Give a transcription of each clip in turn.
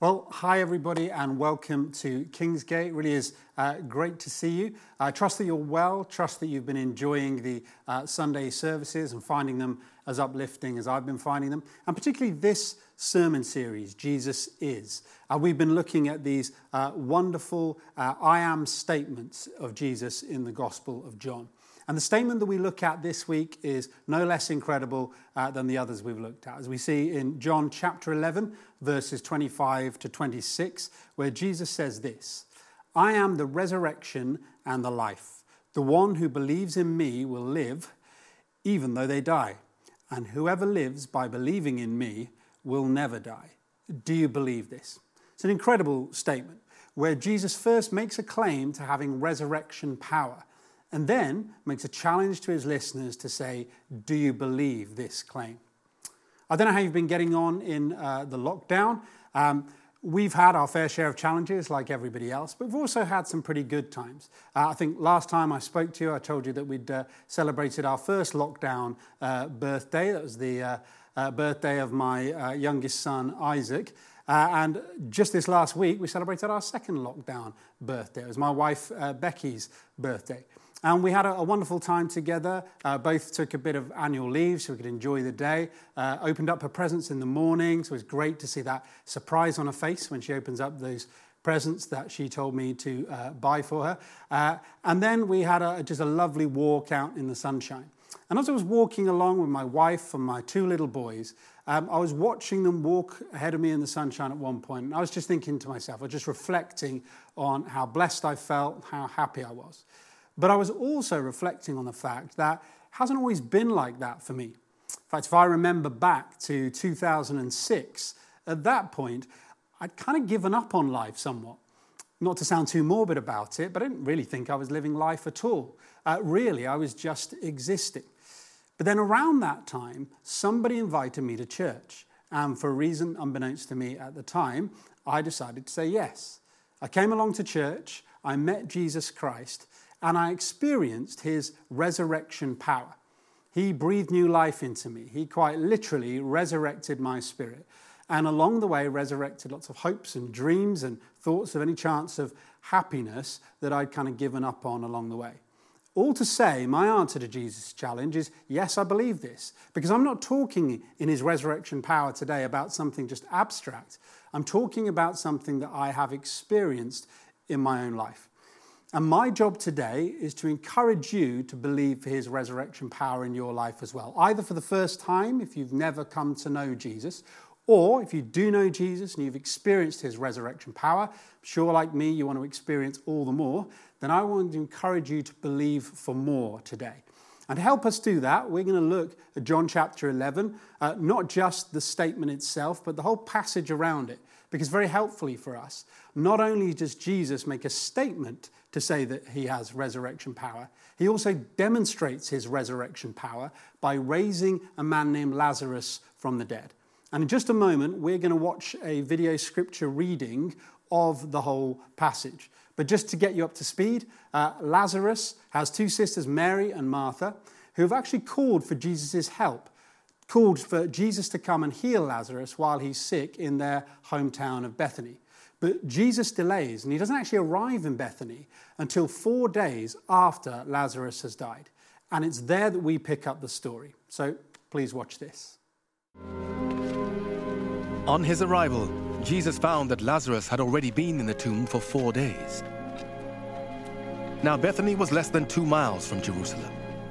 Well, hi everybody, and welcome to Kingsgate. It really is uh, great to see you. I trust that you're well. Trust that you've been enjoying the uh, Sunday services and finding them as uplifting as I've been finding them, and particularly this sermon series, Jesus is. Uh, we've been looking at these uh, wonderful uh, I am statements of Jesus in the Gospel of John. And the statement that we look at this week is no less incredible uh, than the others we've looked at. As we see in John chapter 11, verses 25 to 26, where Jesus says this I am the resurrection and the life. The one who believes in me will live even though they die. And whoever lives by believing in me will never die. Do you believe this? It's an incredible statement where Jesus first makes a claim to having resurrection power and then makes a challenge to his listeners to say, Do you believe this claim? I don't know how you've been getting on in uh, the lockdown. Um, we've had our fair share of challenges like everybody else, but we've also had some pretty good times. Uh, I think last time I spoke to you, I told you that we'd uh, celebrated our first lockdown uh, birthday. That was the uh, uh, birthday of my youngest son, Isaac. Uh, and just this last week, we celebrated our second lockdown birthday. It was my wife uh, Becky's birthday. And we had a, a wonderful time together. Uh, both took a bit of annual leave so we could enjoy the day. Uh, opened up her presents in the morning, so it was great to see that surprise on her face when she opens up those presents that she told me to uh, buy for her. Uh, and then we had a, just a lovely walk out in the sunshine. And as I was walking along with my wife and my two little boys, um, I was watching them walk ahead of me in the sunshine at one point, and I was just thinking to myself, I was just reflecting on how blessed I felt, how happy I was. But I was also reflecting on the fact that it hasn't always been like that for me. In fact, if I remember back to 2006, at that point, I'd kind of given up on life somewhat. Not to sound too morbid about it, but I didn't really think I was living life at all. Uh, really, I was just existing. But then around that time, somebody invited me to church. And for a reason unbeknownst to me at the time, I decided to say yes. I came along to church, I met Jesus Christ, and I experienced his resurrection power. He breathed new life into me. He quite literally resurrected my spirit. And along the way, resurrected lots of hopes and dreams and thoughts of any chance of happiness that I'd kind of given up on along the way. All to say, my answer to Jesus' challenge is yes, I believe this. Because I'm not talking in his resurrection power today about something just abstract. I'm talking about something that I have experienced in my own life. And my job today is to encourage you to believe for his resurrection power in your life as well. Either for the first time, if you've never come to know Jesus, or if you do know Jesus and you've experienced his resurrection power, sure, like me, you want to experience all the more, then I want to encourage you to believe for more today. And to help us do that, we're going to look at John chapter 11, uh, not just the statement itself, but the whole passage around it. Because very helpfully for us, not only does Jesus make a statement to say that he has resurrection power. He also demonstrates his resurrection power by raising a man named Lazarus from the dead. And in just a moment, we're going to watch a video scripture reading of the whole passage. But just to get you up to speed, uh, Lazarus has two sisters, Mary and Martha, who have actually called for Jesus' help, called for Jesus to come and heal Lazarus while he's sick in their hometown of Bethany. But Jesus delays, and he doesn't actually arrive in Bethany until four days after Lazarus has died. And it's there that we pick up the story. So please watch this. On his arrival, Jesus found that Lazarus had already been in the tomb for four days. Now, Bethany was less than two miles from Jerusalem,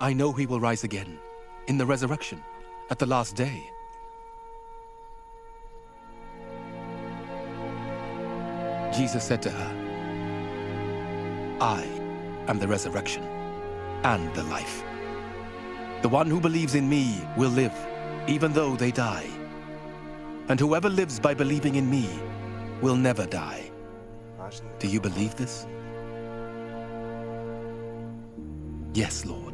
I know he will rise again, in the resurrection, at the last day. Jesus said to her, I am the resurrection and the life. The one who believes in me will live, even though they die. And whoever lives by believing in me will never die. Do you believe this? Yes, Lord,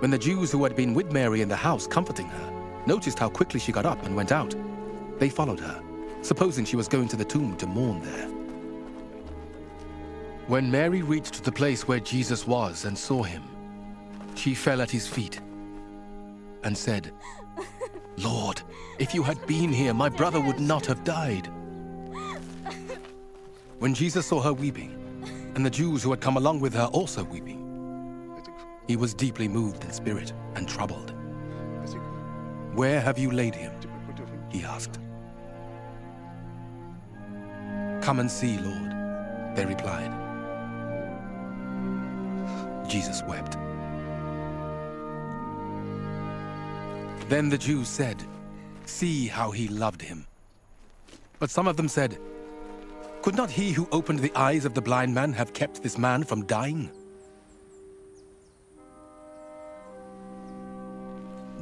When the Jews who had been with Mary in the house comforting her noticed how quickly she got up and went out, they followed her, supposing she was going to the tomb to mourn there. When Mary reached the place where Jesus was and saw him, she fell at his feet and said, Lord, if you had been here, my brother would not have died. When Jesus saw her weeping, and the Jews who had come along with her also weeping, he was deeply moved in spirit and troubled. Where have you laid him? He asked. Come and see, Lord, they replied. Jesus wept. Then the Jews said, See how he loved him. But some of them said, Could not he who opened the eyes of the blind man have kept this man from dying?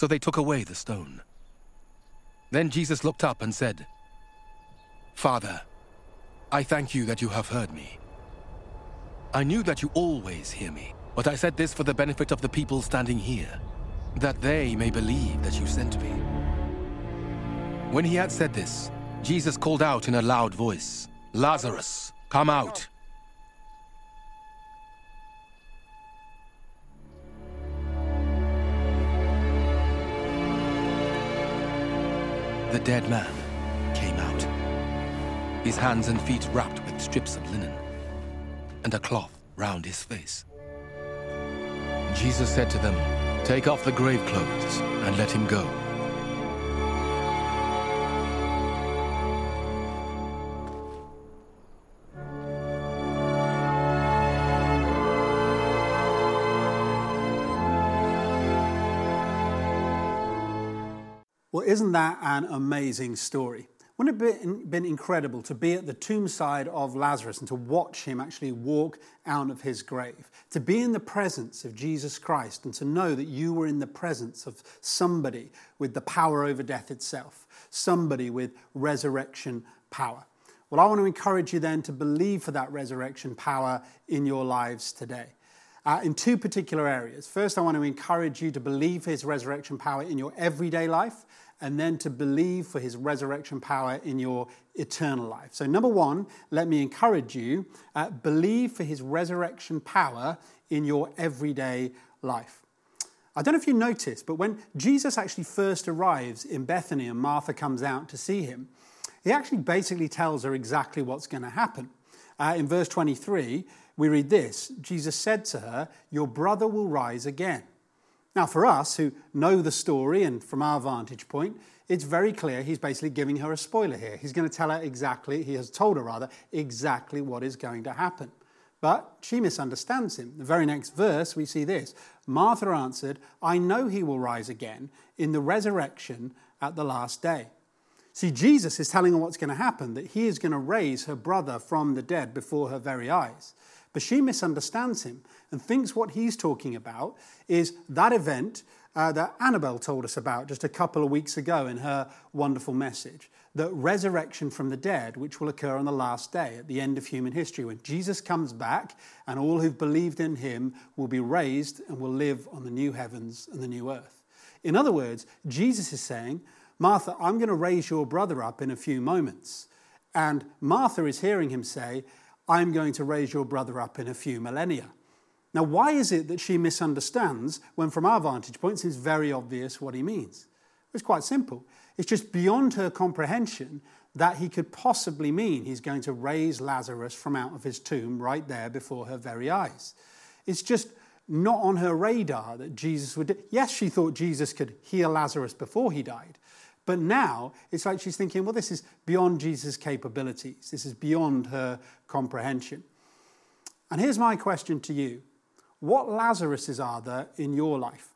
So they took away the stone. Then Jesus looked up and said, Father, I thank you that you have heard me. I knew that you always hear me, but I said this for the benefit of the people standing here, that they may believe that you sent me. When he had said this, Jesus called out in a loud voice, Lazarus, come out! The dead man came out, his hands and feet wrapped with strips of linen and a cloth round his face. Jesus said to them, Take off the grave clothes and let him go. Isn't that an amazing story? Wouldn't it have been incredible to be at the tombside of Lazarus and to watch him actually walk out of his grave? To be in the presence of Jesus Christ and to know that you were in the presence of somebody with the power over death itself, somebody with resurrection power. Well, I want to encourage you then to believe for that resurrection power in your lives today. Uh, in two particular areas. First, I want to encourage you to believe his resurrection power in your everyday life and then to believe for his resurrection power in your eternal life. So, number one, let me encourage you uh, believe for his resurrection power in your everyday life. I don't know if you noticed, but when Jesus actually first arrives in Bethany and Martha comes out to see him, he actually basically tells her exactly what's going to happen. Uh, in verse 23, we read this Jesus said to her, Your brother will rise again. Now, for us who know the story and from our vantage point, it's very clear he's basically giving her a spoiler here. He's going to tell her exactly, he has told her rather, exactly what is going to happen. But she misunderstands him. The very next verse, we see this Martha answered, I know he will rise again in the resurrection at the last day. See, Jesus is telling her what's going to happen, that he is going to raise her brother from the dead before her very eyes. But she misunderstands him and thinks what he's talking about is that event uh, that Annabelle told us about just a couple of weeks ago in her wonderful message the resurrection from the dead, which will occur on the last day at the end of human history, when Jesus comes back and all who've believed in him will be raised and will live on the new heavens and the new earth. In other words, Jesus is saying, Martha, I'm going to raise your brother up in a few moments. And Martha is hearing him say, I'm going to raise your brother up in a few millennia. Now, why is it that she misunderstands when, from our vantage point, it's very obvious what he means? It's quite simple. It's just beyond her comprehension that he could possibly mean he's going to raise Lazarus from out of his tomb right there before her very eyes. It's just not on her radar that Jesus would. Yes, she thought Jesus could heal Lazarus before he died, but now it's like she's thinking, well, this is beyond Jesus' capabilities, this is beyond her comprehension. And here's my question to you What Lazaruses are there in your life?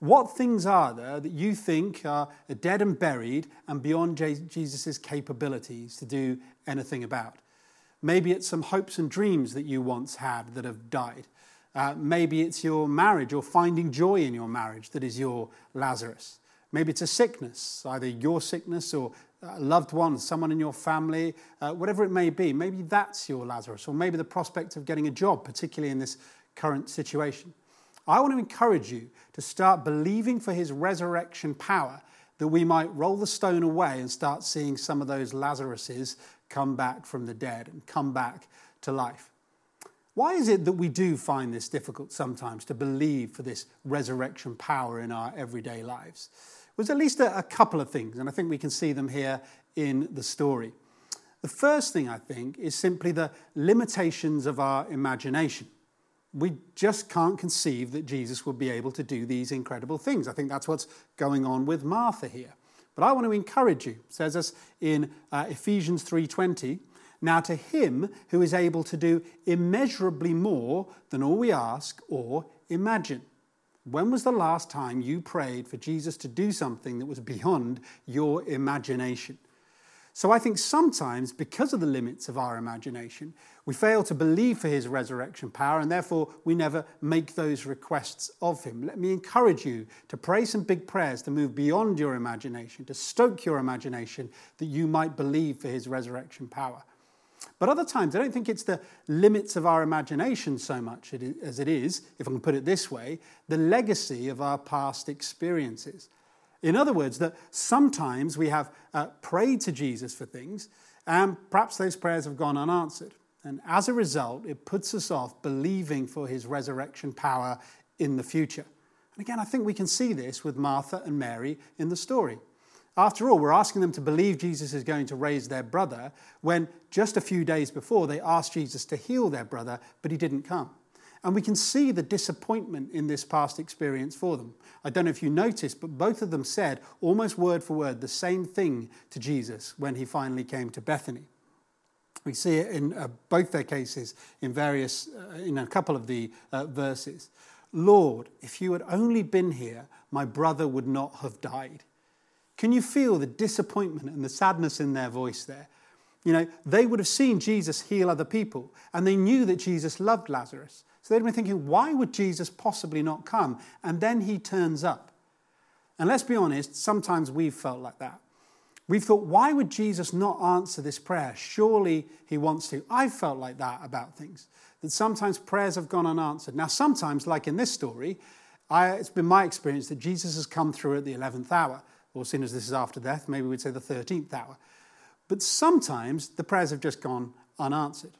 What things are there that you think are dead and buried and beyond Jesus' capabilities to do anything about? Maybe it's some hopes and dreams that you once had that have died. Uh, maybe it's your marriage or finding joy in your marriage that is your Lazarus. Maybe it's a sickness, either your sickness or a loved one, someone in your family, uh, whatever it may be. Maybe that's your Lazarus, or maybe the prospect of getting a job, particularly in this current situation. I want to encourage you to start believing for his resurrection power that we might roll the stone away and start seeing some of those Lazaruses come back from the dead and come back to life. Why is it that we do find this difficult sometimes to believe for this resurrection power in our everyday lives? Well, there's at least a, a couple of things, and I think we can see them here in the story. The first thing I think is simply the limitations of our imagination we just can't conceive that Jesus would be able to do these incredible things. I think that's what's going on with Martha here. But I want to encourage you. Says us in uh, Ephesians 3:20, now to him who is able to do immeasurably more than all we ask or imagine. When was the last time you prayed for Jesus to do something that was beyond your imagination? So I think sometimes, because of the limits of our imagination, we fail to believe for his resurrection power, and therefore we never make those requests of him. Let me encourage you to pray some big prayers to move beyond your imagination, to stoke your imagination, that you might believe for his resurrection power. But other times, I don't think it's the limits of our imagination so much as it is, if I can put it this way, the legacy of our past experiences. In other words, that sometimes we have uh, prayed to Jesus for things, and perhaps those prayers have gone unanswered. And as a result, it puts us off believing for his resurrection power in the future. And again, I think we can see this with Martha and Mary in the story. After all, we're asking them to believe Jesus is going to raise their brother when just a few days before they asked Jesus to heal their brother, but he didn't come. And we can see the disappointment in this past experience for them. I don't know if you noticed, but both of them said almost word for word the same thing to Jesus when he finally came to Bethany. We see it in uh, both their cases in various, uh, in a couple of the uh, verses. Lord, if you had only been here, my brother would not have died. Can you feel the disappointment and the sadness in their voice there? You know, they would have seen Jesus heal other people, and they knew that Jesus loved Lazarus. So they'd been thinking, why would Jesus possibly not come? And then he turns up. And let's be honest, sometimes we've felt like that. We've thought, why would Jesus not answer this prayer? Surely he wants to. I've felt like that about things, that sometimes prayers have gone unanswered. Now, sometimes, like in this story, I, it's been my experience that Jesus has come through at the 11th hour, or as soon as this is after death, maybe we'd say the 13th hour. But sometimes the prayers have just gone unanswered.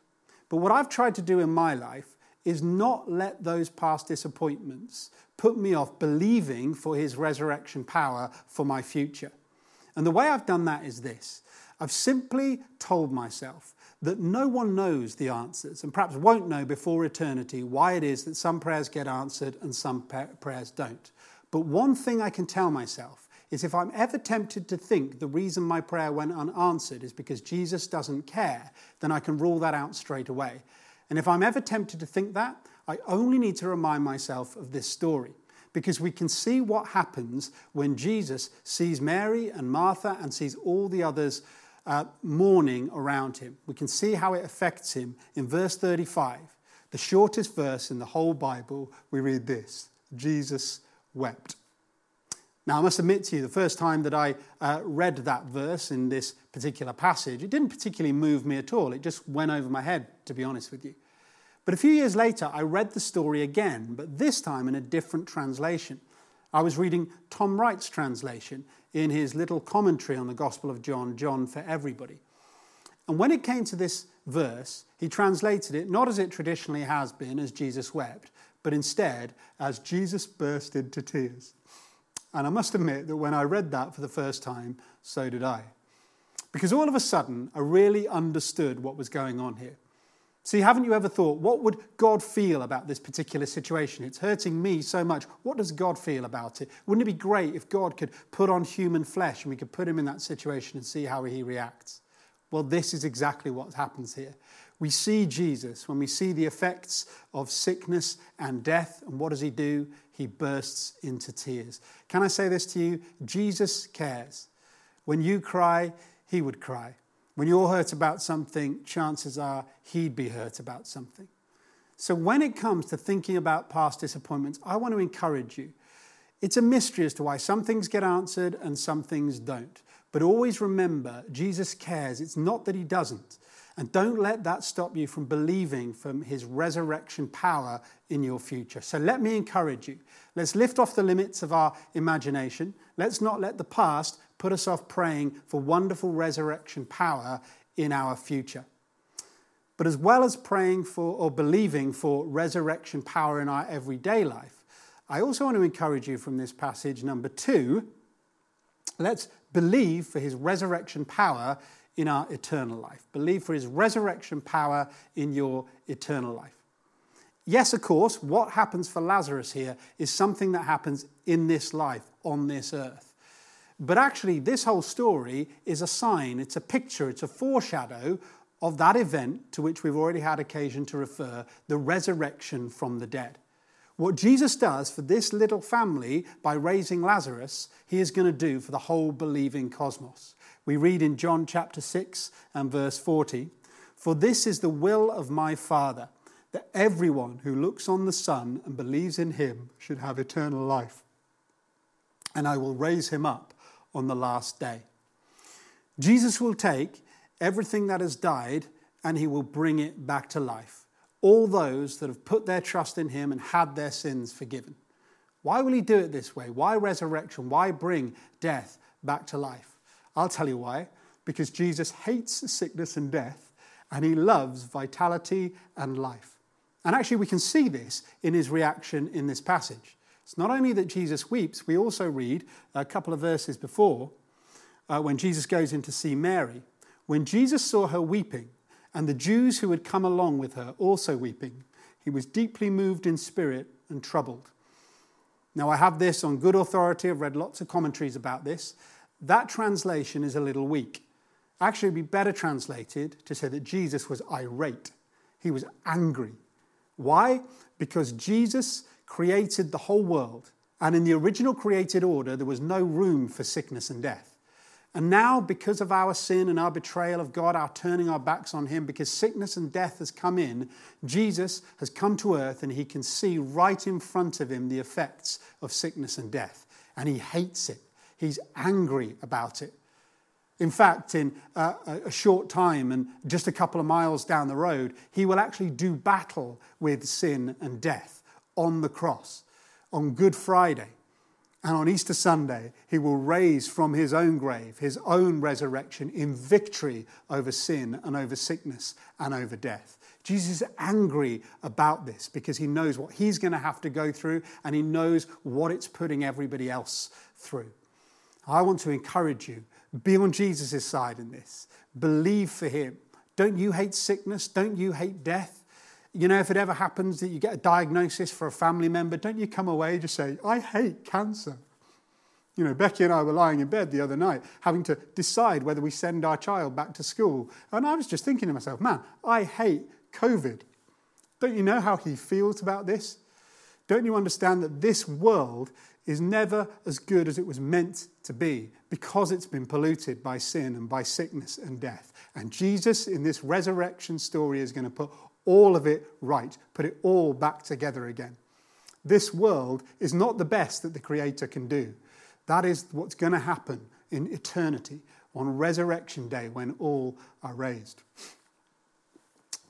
But what I've tried to do in my life is not let those past disappointments put me off believing for his resurrection power for my future. And the way I've done that is this I've simply told myself that no one knows the answers and perhaps won't know before eternity why it is that some prayers get answered and some prayers don't. But one thing I can tell myself is if I'm ever tempted to think the reason my prayer went unanswered is because Jesus doesn't care, then I can rule that out straight away. And if I'm ever tempted to think that, I only need to remind myself of this story. Because we can see what happens when Jesus sees Mary and Martha and sees all the others uh, mourning around him. We can see how it affects him in verse 35. The shortest verse in the whole Bible, we read this Jesus wept. Now, I must admit to you, the first time that I uh, read that verse in this particular passage, it didn't particularly move me at all. It just went over my head, to be honest with you. But a few years later, I read the story again, but this time in a different translation. I was reading Tom Wright's translation in his little commentary on the Gospel of John, John for Everybody. And when it came to this verse, he translated it not as it traditionally has been, as Jesus wept, but instead as Jesus burst into tears. And I must admit that when I read that for the first time, so did I. Because all of a sudden, I really understood what was going on here. See, haven't you ever thought, what would God feel about this particular situation? It's hurting me so much. What does God feel about it? Wouldn't it be great if God could put on human flesh and we could put him in that situation and see how he reacts? Well, this is exactly what happens here. We see Jesus when we see the effects of sickness and death. And what does he do? He bursts into tears. Can I say this to you? Jesus cares. When you cry, he would cry. When you're hurt about something, chances are he'd be hurt about something. So, when it comes to thinking about past disappointments, I want to encourage you. It's a mystery as to why some things get answered and some things don't. But always remember, Jesus cares. It's not that he doesn't. And don't let that stop you from believing from his resurrection power in your future. So let me encourage you. Let's lift off the limits of our imagination. Let's not let the past put us off praying for wonderful resurrection power in our future. But as well as praying for or believing for resurrection power in our everyday life, I also want to encourage you from this passage, number two, let's believe for his resurrection power in our eternal life. Believe for his resurrection power in your eternal life. Yes, of course, what happens for Lazarus here is something that happens in this life, on this earth. But actually, this whole story is a sign, it's a picture, it's a foreshadow of that event to which we've already had occasion to refer the resurrection from the dead. What Jesus does for this little family by raising Lazarus, he is going to do for the whole believing cosmos. We read in John chapter 6 and verse 40 For this is the will of my Father, that everyone who looks on the Son and believes in him should have eternal life. And I will raise him up on the last day. Jesus will take everything that has died and he will bring it back to life. All those that have put their trust in him and had their sins forgiven. Why will he do it this way? Why resurrection? Why bring death back to life? I'll tell you why. Because Jesus hates sickness and death and he loves vitality and life. And actually, we can see this in his reaction in this passage. It's not only that Jesus weeps, we also read a couple of verses before uh, when Jesus goes in to see Mary. When Jesus saw her weeping, and the Jews who had come along with her also weeping, he was deeply moved in spirit and troubled. Now, I have this on good authority. I've read lots of commentaries about this. That translation is a little weak. Actually, it would be better translated to say that Jesus was irate. He was angry. Why? Because Jesus created the whole world, and in the original created order, there was no room for sickness and death. And now, because of our sin and our betrayal of God, our turning our backs on Him, because sickness and death has come in, Jesus has come to earth and He can see right in front of Him the effects of sickness and death. And He hates it, He's angry about it. In fact, in uh, a short time and just a couple of miles down the road, He will actually do battle with sin and death on the cross. On Good Friday and on Easter Sunday, he will raise from his own grave his own resurrection in victory over sin and over sickness and over death. Jesus is angry about this because he knows what he's going to have to go through and he knows what it's putting everybody else through. I want to encourage you be on Jesus' side in this. Believe for him. Don't you hate sickness? Don't you hate death? You know, if it ever happens that you get a diagnosis for a family member, don't you come away just say, I hate cancer? You know, Becky and I were lying in bed the other night having to decide whether we send our child back to school. And I was just thinking to myself, man, I hate COVID. Don't you know how he feels about this? Don't you understand that this world is never as good as it was meant to be because it's been polluted by sin and by sickness and death? And Jesus, in this resurrection story, is going to put all of it right, put it all back together again. This world is not the best that the Creator can do. That is what's going to happen in eternity on Resurrection Day when all are raised.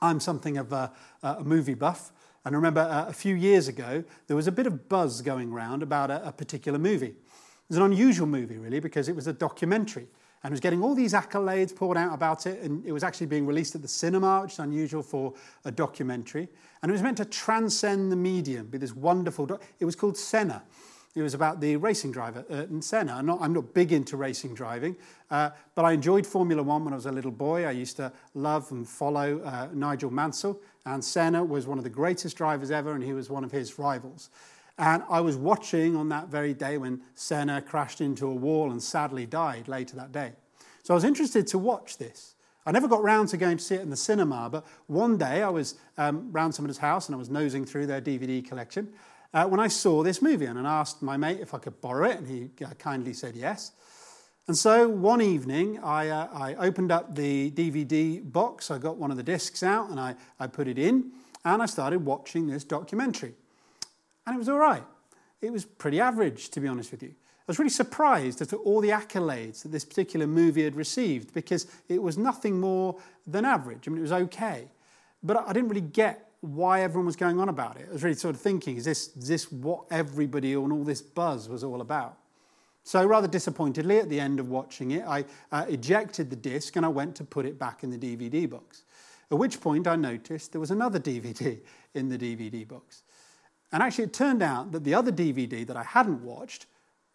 I'm something of a, a movie buff, and I remember uh, a few years ago there was a bit of buzz going around about a, a particular movie. It was an unusual movie, really, because it was a documentary. And was getting all these accolades poured out about it. And it was actually being released at the cinema, which is unusual for a documentary. And it was meant to transcend the medium, be this wonderful. It was called Senna. It was about the racing driver, Ayrton Senna. I'm not, I'm not big into racing driving, uh, but I enjoyed Formula One when I was a little boy. I used to love and follow uh, Nigel Mansell, and Senna was one of the greatest drivers ever, and he was one of his rivals. And I was watching on that very day when Senna crashed into a wall and sadly died later that day. So I was interested to watch this. I never got round to going to see it in the cinema, but one day I was um, round somebody's house and I was nosing through their DVD collection uh, when I saw this movie and I asked my mate if I could borrow it, and he uh, kindly said yes. And so one evening, I, uh, I, opened up the DVD box, I got one of the discs out, and I, I put it in, and I started watching this documentary. And it was all right. It was pretty average, to be honest with you. I was really surprised at all the accolades that this particular movie had received because it was nothing more than average. I mean, it was okay. But I didn't really get why everyone was going on about it. I was really sort of thinking, is this, is this what everybody and all this buzz was all about? So, rather disappointedly, at the end of watching it, I uh, ejected the disc and I went to put it back in the DVD box. At which point, I noticed there was another DVD in the DVD box. And actually, it turned out that the other DVD that I hadn't watched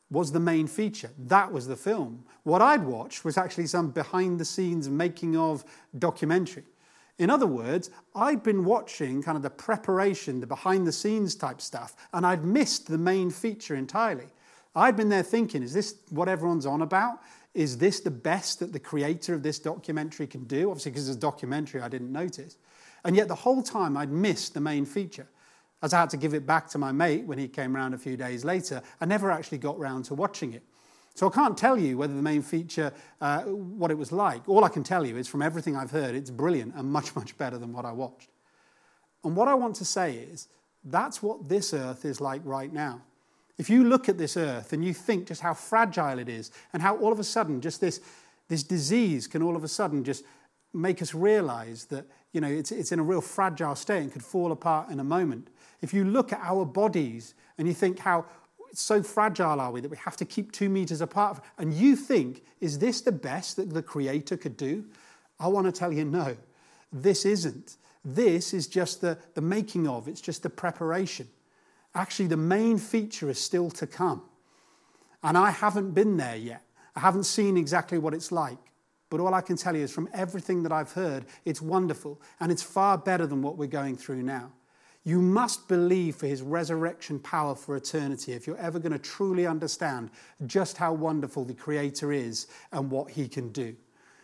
was the main feature. That was the film. What I'd watched was actually some behind the scenes making of documentary. In other words, I'd been watching kind of the preparation, the behind the scenes type stuff, and I'd missed the main feature entirely. I'd been there thinking, is this what everyone's on about? Is this the best that the creator of this documentary can do? Obviously, because it's a documentary, I didn't notice. And yet, the whole time, I'd missed the main feature. As I had to give it back to my mate when he came around a few days later, I never actually got round to watching it. So I can't tell you whether the main feature, uh, what it was like. All I can tell you is from everything I've heard, it's brilliant and much, much better than what I watched. And what I want to say is that's what this earth is like right now. If you look at this earth and you think just how fragile it is and how all of a sudden just this, this disease can all of a sudden just make us realize that you know, it's, it's in a real fragile state and could fall apart in a moment. If you look at our bodies and you think how so fragile are we that we have to keep two meters apart? And you think, is this the best that the Creator could do? I want to tell you, no, this isn't. This is just the, the making of, it's just the preparation. Actually, the main feature is still to come. And I haven't been there yet. I haven't seen exactly what it's like. But all I can tell you is from everything that I've heard, it's wonderful and it's far better than what we're going through now. You must believe for his resurrection power for eternity if you're ever going to truly understand just how wonderful the Creator is and what he can do.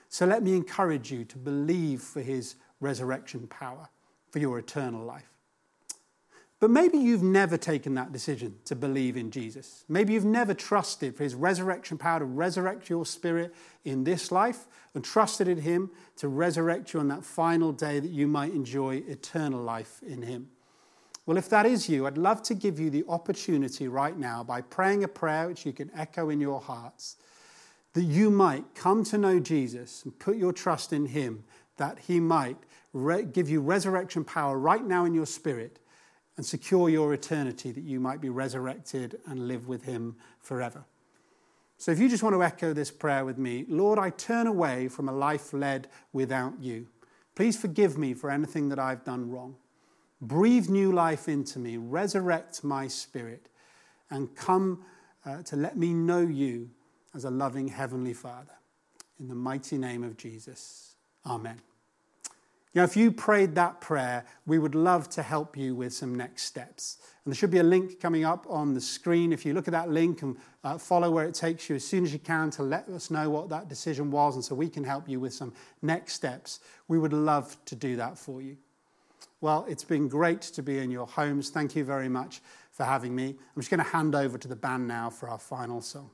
So let me encourage you to believe for his resurrection power for your eternal life. But maybe you've never taken that decision to believe in Jesus. Maybe you've never trusted for his resurrection power to resurrect your spirit in this life and trusted in him to resurrect you on that final day that you might enjoy eternal life in him. Well, if that is you, I'd love to give you the opportunity right now by praying a prayer which you can echo in your hearts that you might come to know Jesus and put your trust in Him, that He might re- give you resurrection power right now in your spirit and secure your eternity, that you might be resurrected and live with Him forever. So if you just want to echo this prayer with me, Lord, I turn away from a life led without you. Please forgive me for anything that I've done wrong. Breathe new life into me, resurrect my spirit, and come uh, to let me know you as a loving Heavenly Father. In the mighty name of Jesus. Amen. Now, if you prayed that prayer, we would love to help you with some next steps. And there should be a link coming up on the screen. If you look at that link and uh, follow where it takes you as soon as you can to let us know what that decision was, and so we can help you with some next steps, we would love to do that for you. Well, it's been great to be in your homes. Thank you very much for having me. I'm just going to hand over to the band now for our final song.